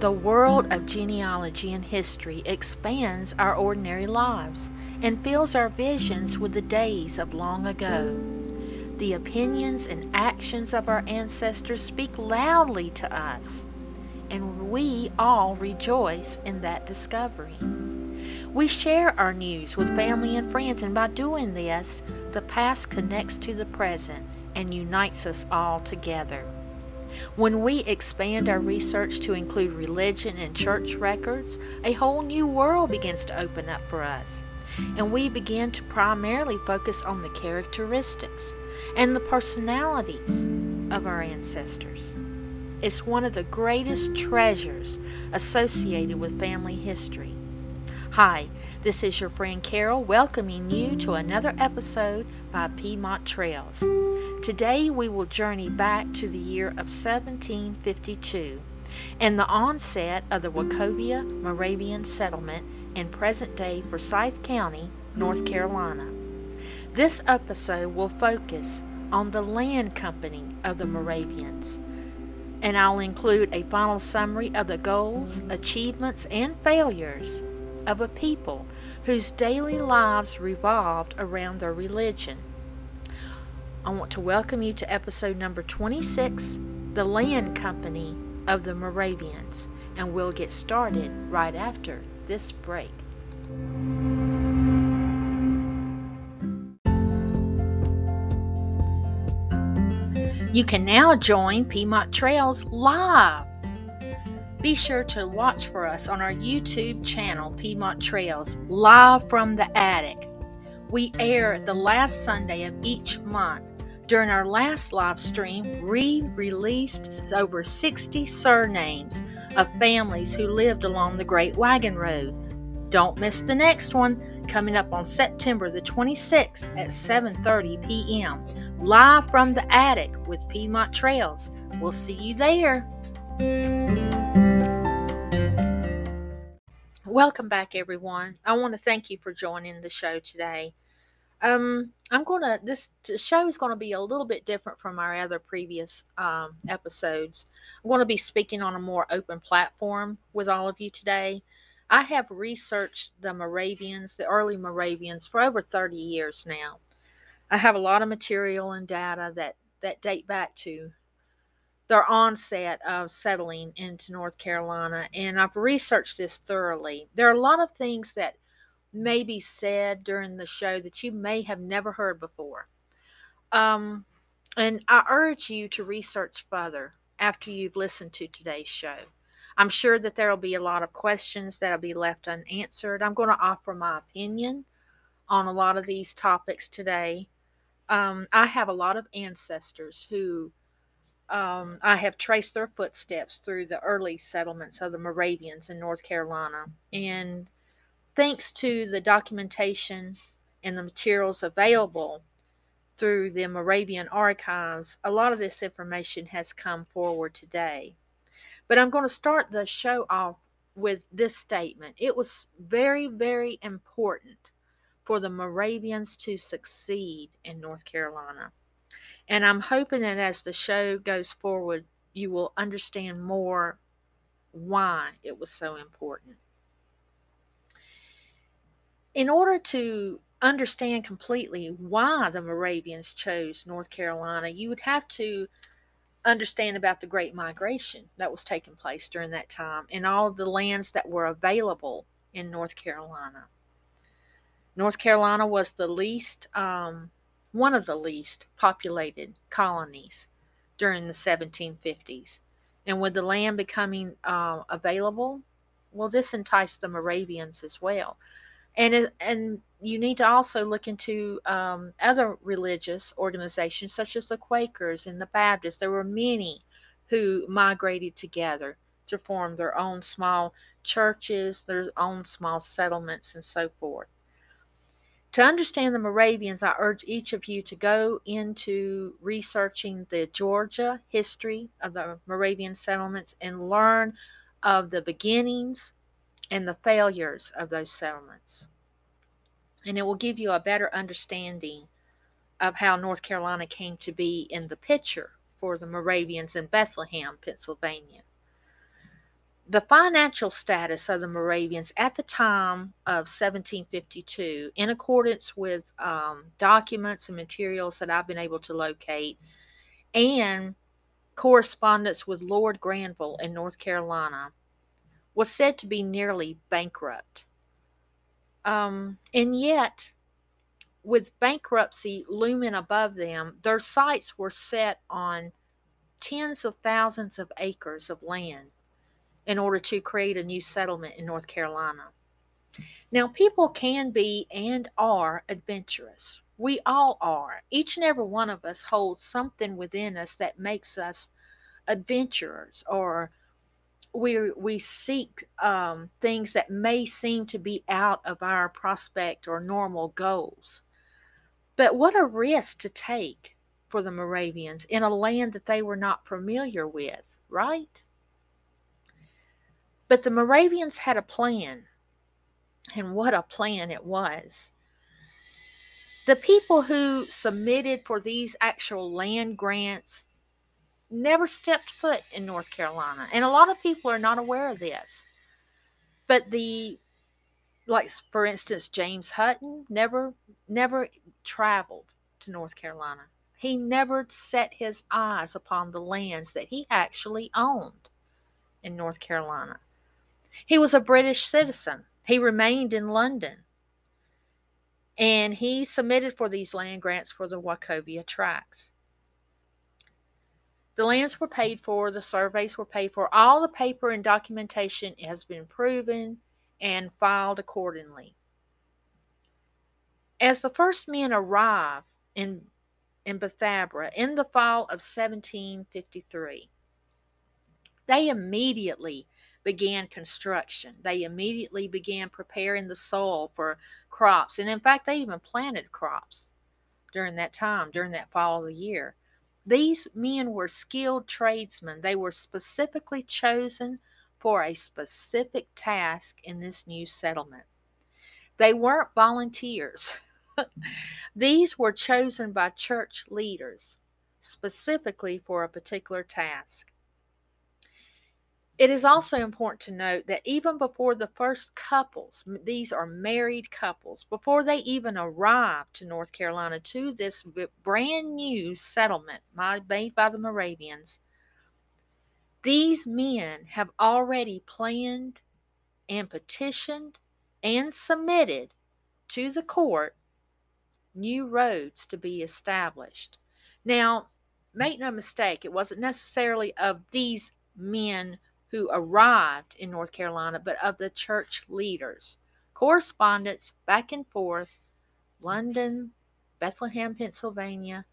The world of genealogy and history expands our ordinary lives and fills our visions with the days of long ago. The opinions and actions of our ancestors speak loudly to us, and we all rejoice in that discovery. We share our news with family and friends, and by doing this, the past connects to the present and unites us all together. When we expand our research to include religion and church records, a whole new world begins to open up for us. And we begin to primarily focus on the characteristics and the personalities of our ancestors. It's one of the greatest treasures associated with family history. Hi, this is your friend Carol welcoming you to another episode by Piedmont Trails. Today we will journey back to the year of 1752 and the onset of the Wachovia Moravian settlement in present day Forsyth County, North Carolina. This episode will focus on the land company of the Moravians, and I'll include a final summary of the goals, achievements, and failures of a people whose daily lives revolved around their religion. I want to welcome you to episode number 26 The Land Company of the Moravians, and we'll get started right after this break. You can now join Piedmont Trails live. Be sure to watch for us on our YouTube channel, Piedmont Trails, live from the attic. We air the last Sunday of each month. During our last live stream, we released over 60 surnames of families who lived along the Great Wagon Road. Don't miss the next one coming up on September the 26th at 7:30 p.m. live from the attic with Piedmont Trails. We'll see you there. Welcome back everyone. I want to thank you for joining the show today. Um, I'm gonna this show is gonna be a little bit different from our other previous um, episodes. I'm to be speaking on a more open platform with all of you today. I have researched the Moravians, the early Moravians, for over 30 years now. I have a lot of material and data that, that date back to their onset of settling into North Carolina, and I've researched this thoroughly. There are a lot of things that may be said during the show that you may have never heard before. Um, and I urge you to research further after you've listened to today's show. I'm sure that there will be a lot of questions that will be left unanswered. I'm going to offer my opinion on a lot of these topics today. Um, I have a lot of ancestors who um, I have traced their footsteps through the early settlements of the Moravians in North Carolina. And thanks to the documentation and the materials available through the Moravian archives, a lot of this information has come forward today. But I'm going to start the show off with this statement. It was very, very important for the Moravians to succeed in North Carolina. And I'm hoping that as the show goes forward, you will understand more why it was so important. In order to understand completely why the Moravians chose North Carolina, you would have to understand about the Great Migration that was taking place during that time and all the lands that were available in North Carolina. North Carolina was the least, um, one of the least populated colonies during the 1750s. And with the land becoming uh, available, well, this enticed the Moravians as well and and you need to also look into um, other religious organizations such as the Quakers and the Baptists. There were many who migrated together to form their own small churches, their own small settlements, and so forth. To understand the Moravians, I urge each of you to go into researching the Georgia history of the Moravian settlements and learn of the beginnings and the failures of those settlements. And it will give you a better understanding of how North Carolina came to be in the picture for the Moravians in Bethlehem, Pennsylvania. The financial status of the Moravians at the time of 1752, in accordance with um, documents and materials that I've been able to locate, and correspondence with Lord Granville in North Carolina, was said to be nearly bankrupt. Um, and yet, with bankruptcy looming above them, their sights were set on tens of thousands of acres of land in order to create a new settlement in North Carolina. Now, people can be and are adventurous. We all are. Each and every one of us holds something within us that makes us adventurers or we we seek um, things that may seem to be out of our prospect or normal goals. But what a risk to take for the Moravians in a land that they were not familiar with, right? But the Moravians had a plan, and what a plan it was. The people who submitted for these actual land grants never stepped foot in North Carolina, and a lot of people are not aware of this. But the like for instance James Hutton never never traveled to North Carolina. He never set his eyes upon the lands that he actually owned in North Carolina. He was a British citizen. He remained in London. And he submitted for these land grants for the Wachovia tracts. The lands were paid for, the surveys were paid for, all the paper and documentation has been proven and filed accordingly. As the first men arrived in, in Bethabara in the fall of 1753, they immediately began construction. They immediately began preparing the soil for crops. And in fact, they even planted crops during that time, during that fall of the year. These men were skilled tradesmen. They were specifically chosen for a specific task in this new settlement. They weren't volunteers. These were chosen by church leaders specifically for a particular task. It is also important to note that even before the first couples, these are married couples, before they even arrived to North Carolina to this brand new settlement made by the Moravians, these men have already planned and petitioned and submitted to the court new roads to be established. Now, make no mistake, it wasn't necessarily of these men who arrived in North Carolina, but of the church leaders. Correspondence back and forth, London, Bethlehem, Pennsylvania.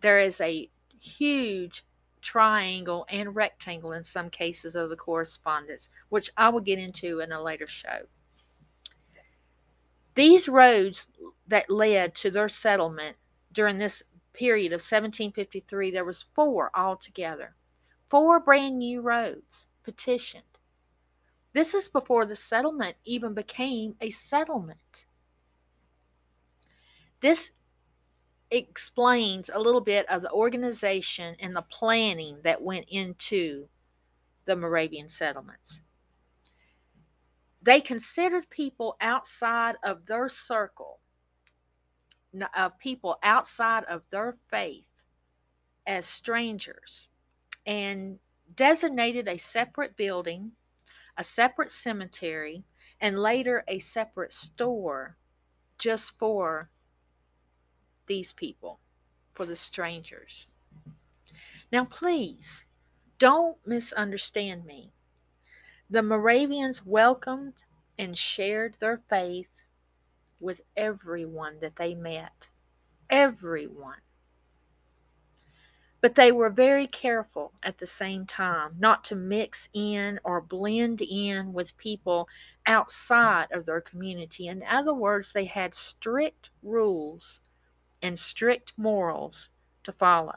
There is a huge triangle and rectangle in some cases of the correspondence, which I will get into in a later show. These roads that led to their settlement during this period of 1753, there was four altogether. Four brand new roads petitioned. This is before the settlement even became a settlement. This explains a little bit of the organization and the planning that went into the Moravian settlements. They considered people outside of their circle, of uh, people outside of their faith, as strangers and designated a separate building, a separate cemetery, and later a separate store just for these people, for the strangers. Now, please don't misunderstand me. The Moravians welcomed and shared their faith with everyone that they met. Everyone. But they were very careful at the same time not to mix in or blend in with people outside of their community. In other words, they had strict rules and strict morals to follow.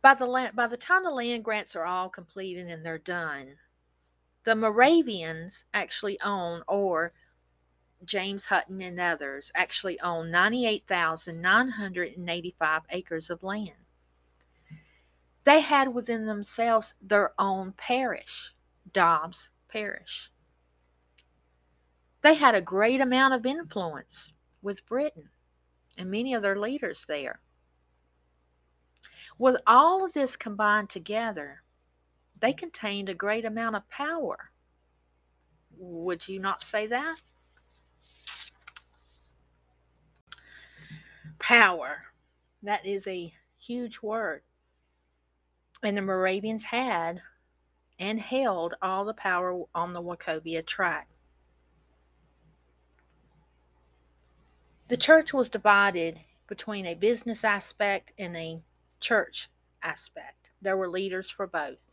By the, la- by the time the land grants are all completed and they're done, the Moravians actually own, or James Hutton and others actually own 98,985 acres of land. They had within themselves their own parish, Dobbs Parish. They had a great amount of influence with Britain and many of their leaders there. With all of this combined together, they contained a great amount of power. Would you not say that? Power. That is a huge word. And the Moravians had and held all the power on the Wachovia tract. The church was divided between a business aspect and a church aspect. There were leaders for both.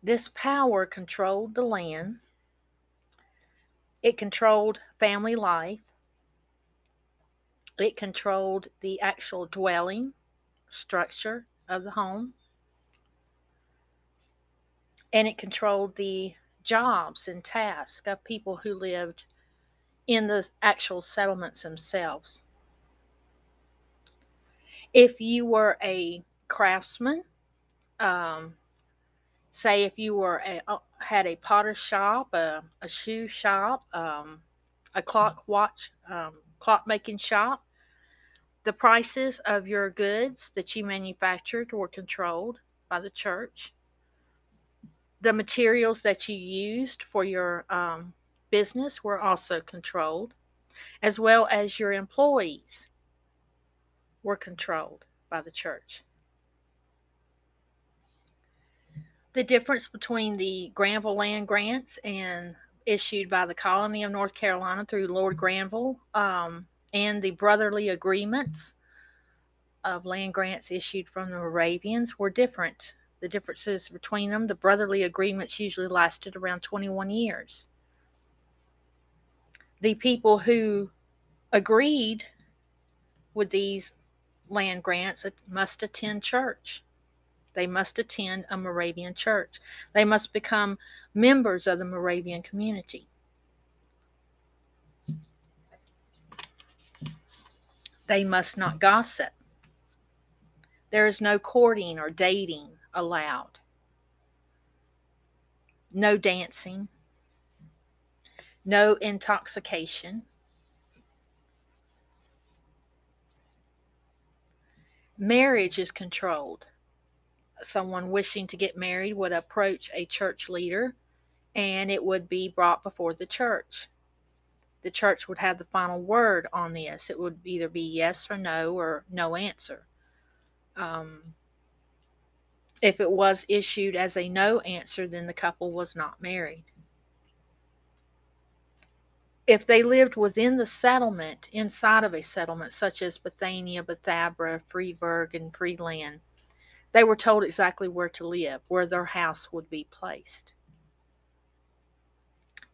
This power controlled the land, it controlled family life, it controlled the actual dwelling structure of the home, and it controlled the jobs and tasks of people who lived in the actual settlements themselves. If you were a craftsman, um, say if you were a, uh, had a potter shop, a, a shoe shop, um, a clock watch, um, clock making shop, the prices of your goods that you manufactured were controlled by the church. The materials that you used for your um, business were also controlled, as well as your employees were controlled by the church. The difference between the Granville land grants and issued by the colony of North Carolina through Lord Granville um, and the brotherly agreements of land grants issued from the Moravians were different. The differences between them, the brotherly agreements usually lasted around 21 years the people who agreed with these land grants must attend church. They must attend a Moravian church. They must become members of the Moravian community. They must not gossip. There is no courting or dating allowed. No dancing no intoxication. Marriage is controlled. Someone wishing to get married would approach a church leader and it would be brought before the church. The church would have the final word on this. It would either be yes or no or no answer. Um, if it was issued as a no answer, then the couple was not married if they lived within the settlement, inside of a settlement such as Bethania, Bethabara, Friedberg, and Friedland, they were told exactly where to live, where their house would be placed.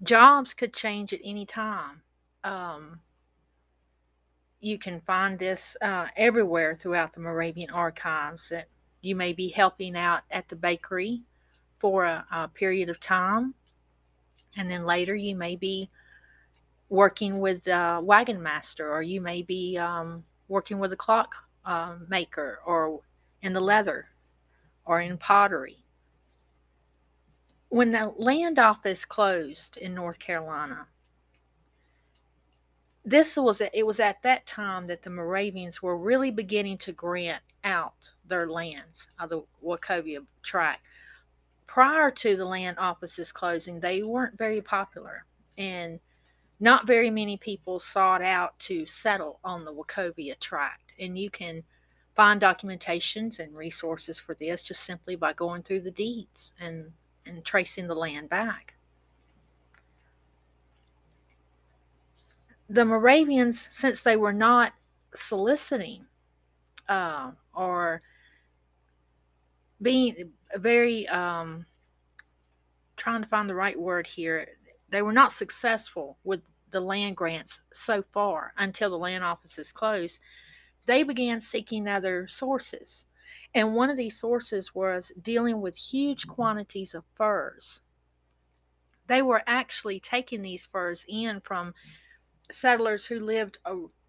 Jobs could change at any time. Um, you can find this uh, everywhere throughout the Moravian archives that you may be helping out at the bakery for a, a period of time, and then later you may be working with a wagon master, or you may be um, working with a clock uh, maker, or in the leather, or in pottery. When the land office closed in North Carolina, this was it was at that time that the Moravians were really beginning to grant out their lands of the Wachovia tract. Prior to the land offices closing, they weren't very popular, and not very many people sought out to settle on the Wachovia tract, and you can find documentations and resources for this just simply by going through the deeds and, and tracing the land back. The Moravians, since they were not soliciting uh, or being very um, trying to find the right word here they were not successful with the land grants so far until the land offices closed. They began seeking other sources. And one of these sources was dealing with huge quantities of furs. They were actually taking these furs in from settlers who lived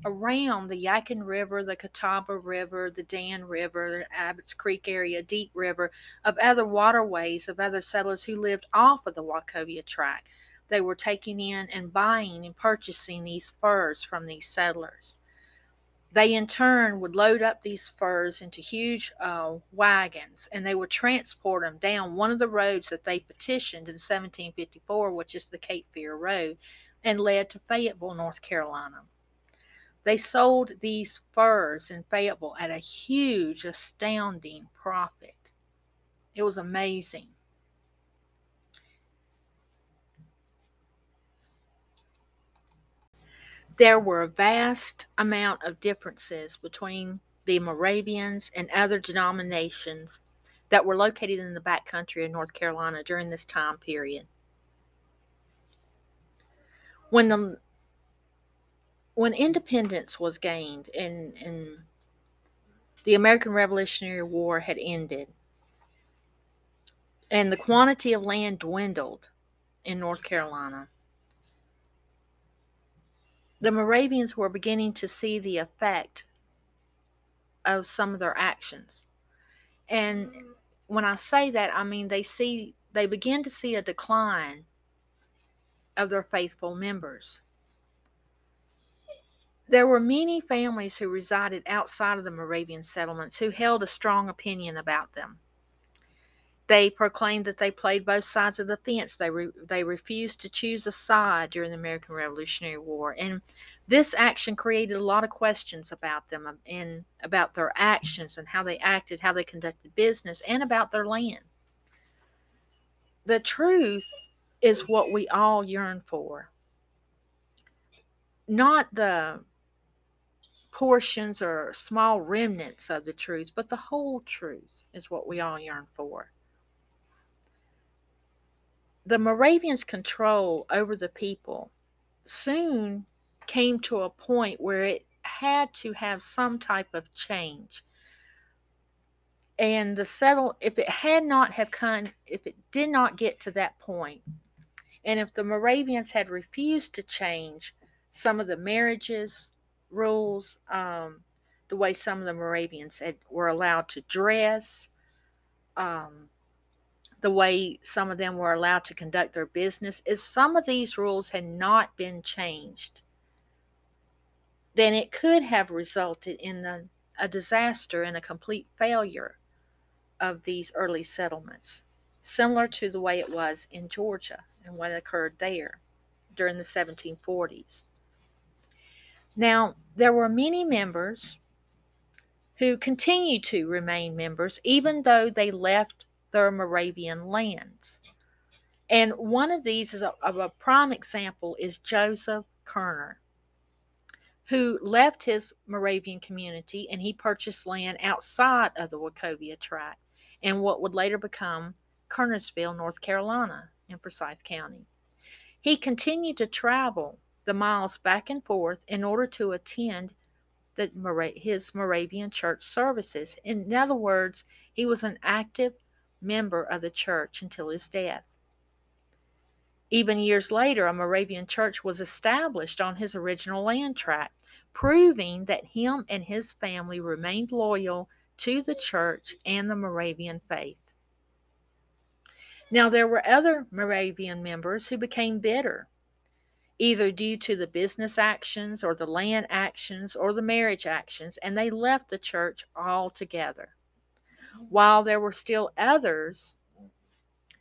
around the Yadkin River, the Catawba River, the Dan River, the Abbott's Creek area, Deep River, of other waterways of other settlers who lived off of the Wachovia Tract. They were taking in and buying and purchasing these furs from these settlers. They in turn would load up these furs into huge uh, wagons and they would transport them down one of the roads that they petitioned in 1754, which is the Cape Fear Road, and led to Fayetteville, North Carolina. They sold these furs in Fayetteville at a huge, astounding profit. It was amazing. There were a vast amount of differences between the Moravians and other denominations that were located in the back country of North Carolina during this time period. When the when independence was gained and, and the American Revolutionary War had ended, and the quantity of land dwindled in North Carolina, the Moravians were beginning to see the effect of some of their actions. And when I say that, I mean they see they begin to see a decline of their faithful members. There were many families who resided outside of the Moravian settlements who held a strong opinion about them. They proclaimed that they played both sides of the fence. They re- they refused to choose a side during the American Revolutionary War, and this action created a lot of questions about them um, and about their actions and how they acted, how they conducted business, and about their land. The truth is what we all yearn for, not the portions or small remnants of the truth, but the whole truth is what we all yearn for. The Moravians' control over the people soon came to a point where it had to have some type of change. And the settle if it had not have come if it did not get to that point, and if the Moravians had refused to change some of the marriages, rules, um, the way some of the Moravians had, were allowed to dress, um, the way some of them were allowed to conduct their business, if some of these rules had not been changed, then it could have resulted in the, a disaster and a complete failure of these early settlements, similar to the way it was in Georgia and what occurred there during the 1740s. Now, there were many members who continued to remain members even though they left their Moravian lands. And one of these is a, of a prime example is Joseph Kerner, who left his Moravian community and he purchased land outside of the Wachovia tract in what would later become Kernersville, North Carolina, in Forsyth County. He continued to travel the miles back and forth in order to attend the, his Moravian church services. In other words, he was an active member of the church until his death. Even years later, a Moravian church was established on his original land tract, proving that him and his family remained loyal to the church and the Moravian faith. Now, there were other Moravian members who became bitter either due to the business actions or the land actions or the marriage actions, and they left the church altogether. While there were still others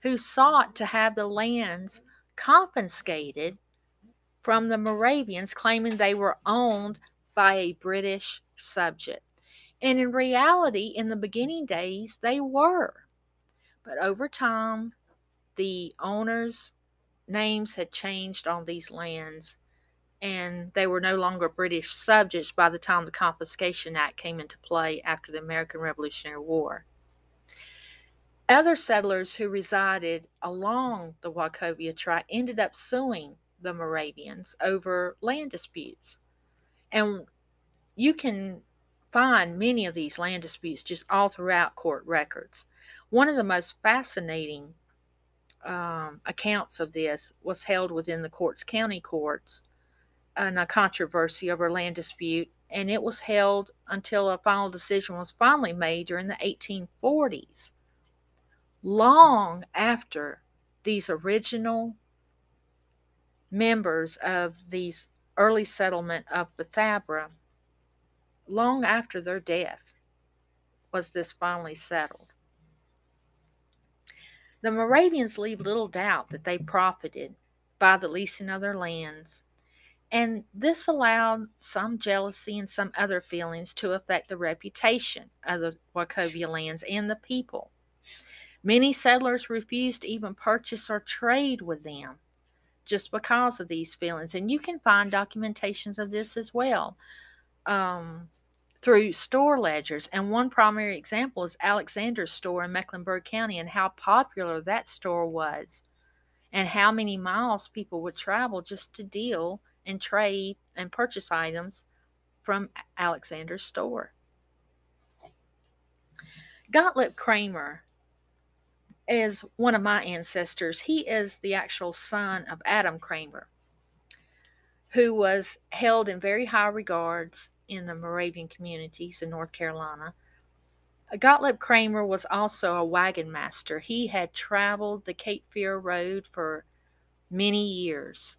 who sought to have the lands confiscated from the Moravians, claiming they were owned by a British subject. And in reality, in the beginning days, they were. But over time, the owners names had changed on these lands and they were no longer British subjects by the time the Confiscation Act came into play after the American Revolutionary War. Other settlers who resided along the Wachovia Tract ended up suing the Moravians over land disputes. And you can find many of these land disputes just all throughout court records. One of the most fascinating um, accounts of this was held within the Quartz County courts in a controversy over land dispute, and it was held until a final decision was finally made during the 1840s, long after these original members of these early settlement of Bethabara, long after their death, was this finally settled. The Moravians leave little doubt that they profited by the leasing of their lands and this allowed some jealousy and some other feelings to affect the reputation of the Wachovia lands and the people. Many settlers refused to even purchase or trade with them just because of these feelings. And you can find documentations of this as well um, through store ledgers. And one primary example is Alexander's store in Mecklenburg County and how popular that store was and how many miles people would travel just to deal and trade and purchase items from Alexander's store. Gottlieb Kramer is one of my ancestors. He is the actual son of Adam Kramer, who was held in very high regards in the Moravian communities in North Carolina. Gottlieb Kramer was also a wagon master. He had traveled the Cape Fear Road for many years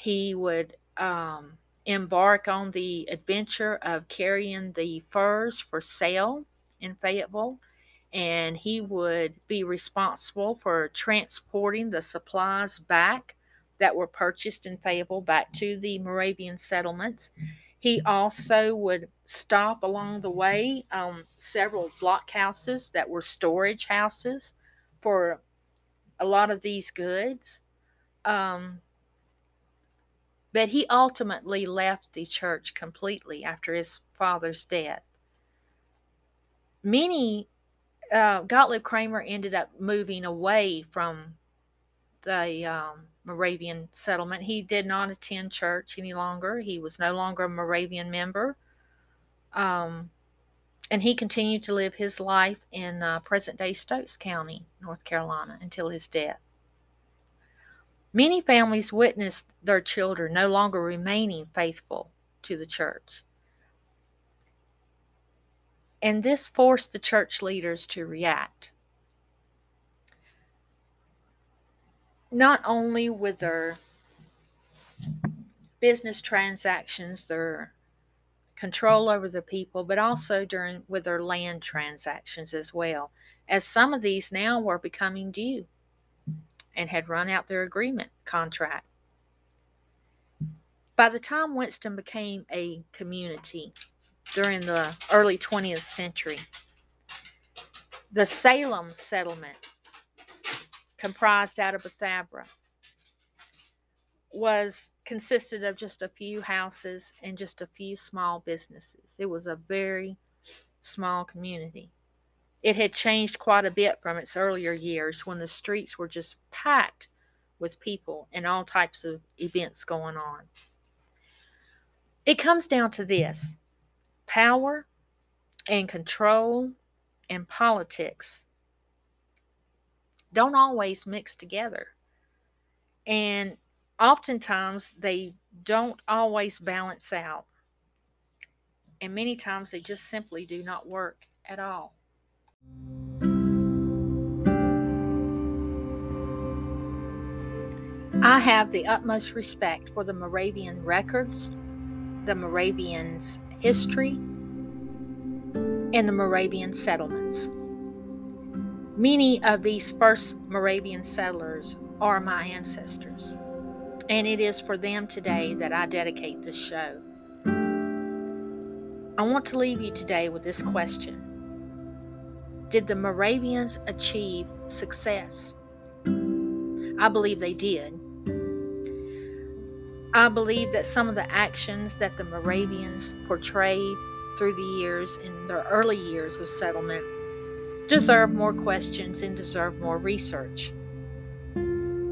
he would um, embark on the adventure of carrying the furs for sale in Fayetteville, and he would be responsible for transporting the supplies back that were purchased in Fayetteville back to the Moravian settlements. He also would stop along the way um, several blockhouses that were storage houses for a lot of these goods. Um, but he ultimately left the church completely after his father's death. Many, uh, Gottlieb Kramer ended up moving away from the um, Moravian settlement. He did not attend church any longer. He was no longer a Moravian member. Um, and he continued to live his life in uh, present day Stokes County, North Carolina, until his death. Many families witnessed their children no longer remaining faithful to the church. And this forced the church leaders to react. Not only with their business transactions, their control over the people, but also during with their land transactions as well, as some of these now were becoming due and had run out their agreement contract. By the time Winston became a community during the early 20th century, the Salem settlement, comprised out of Bethabara, was consisted of just a few houses and just a few small businesses. It was a very small community. It had changed quite a bit from its earlier years when the streets were just packed with people and all types of events going on. It comes down to this power and control and politics don't always mix together. And oftentimes they don't always balance out. And many times they just simply do not work at all. I have the utmost respect for the Moravian records, the Moravians' history, and the Moravian settlements. Many of these first Moravian settlers are my ancestors, and it is for them today that I dedicate this show. I want to leave you today with this question did the Moravians achieve success? I believe they did. I believe that some of the actions that the Moravians portrayed through the years in their early years of settlement deserve more questions and deserve more research.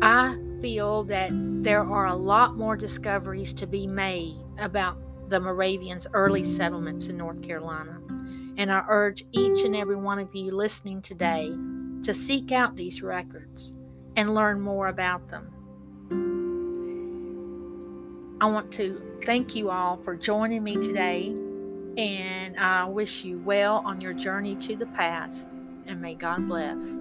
I feel that there are a lot more discoveries to be made about the Moravians' early settlements in North Carolina. And I urge each and every one of you listening today to seek out these records and learn more about them. I want to thank you all for joining me today, and I wish you well on your journey to the past, and may God bless.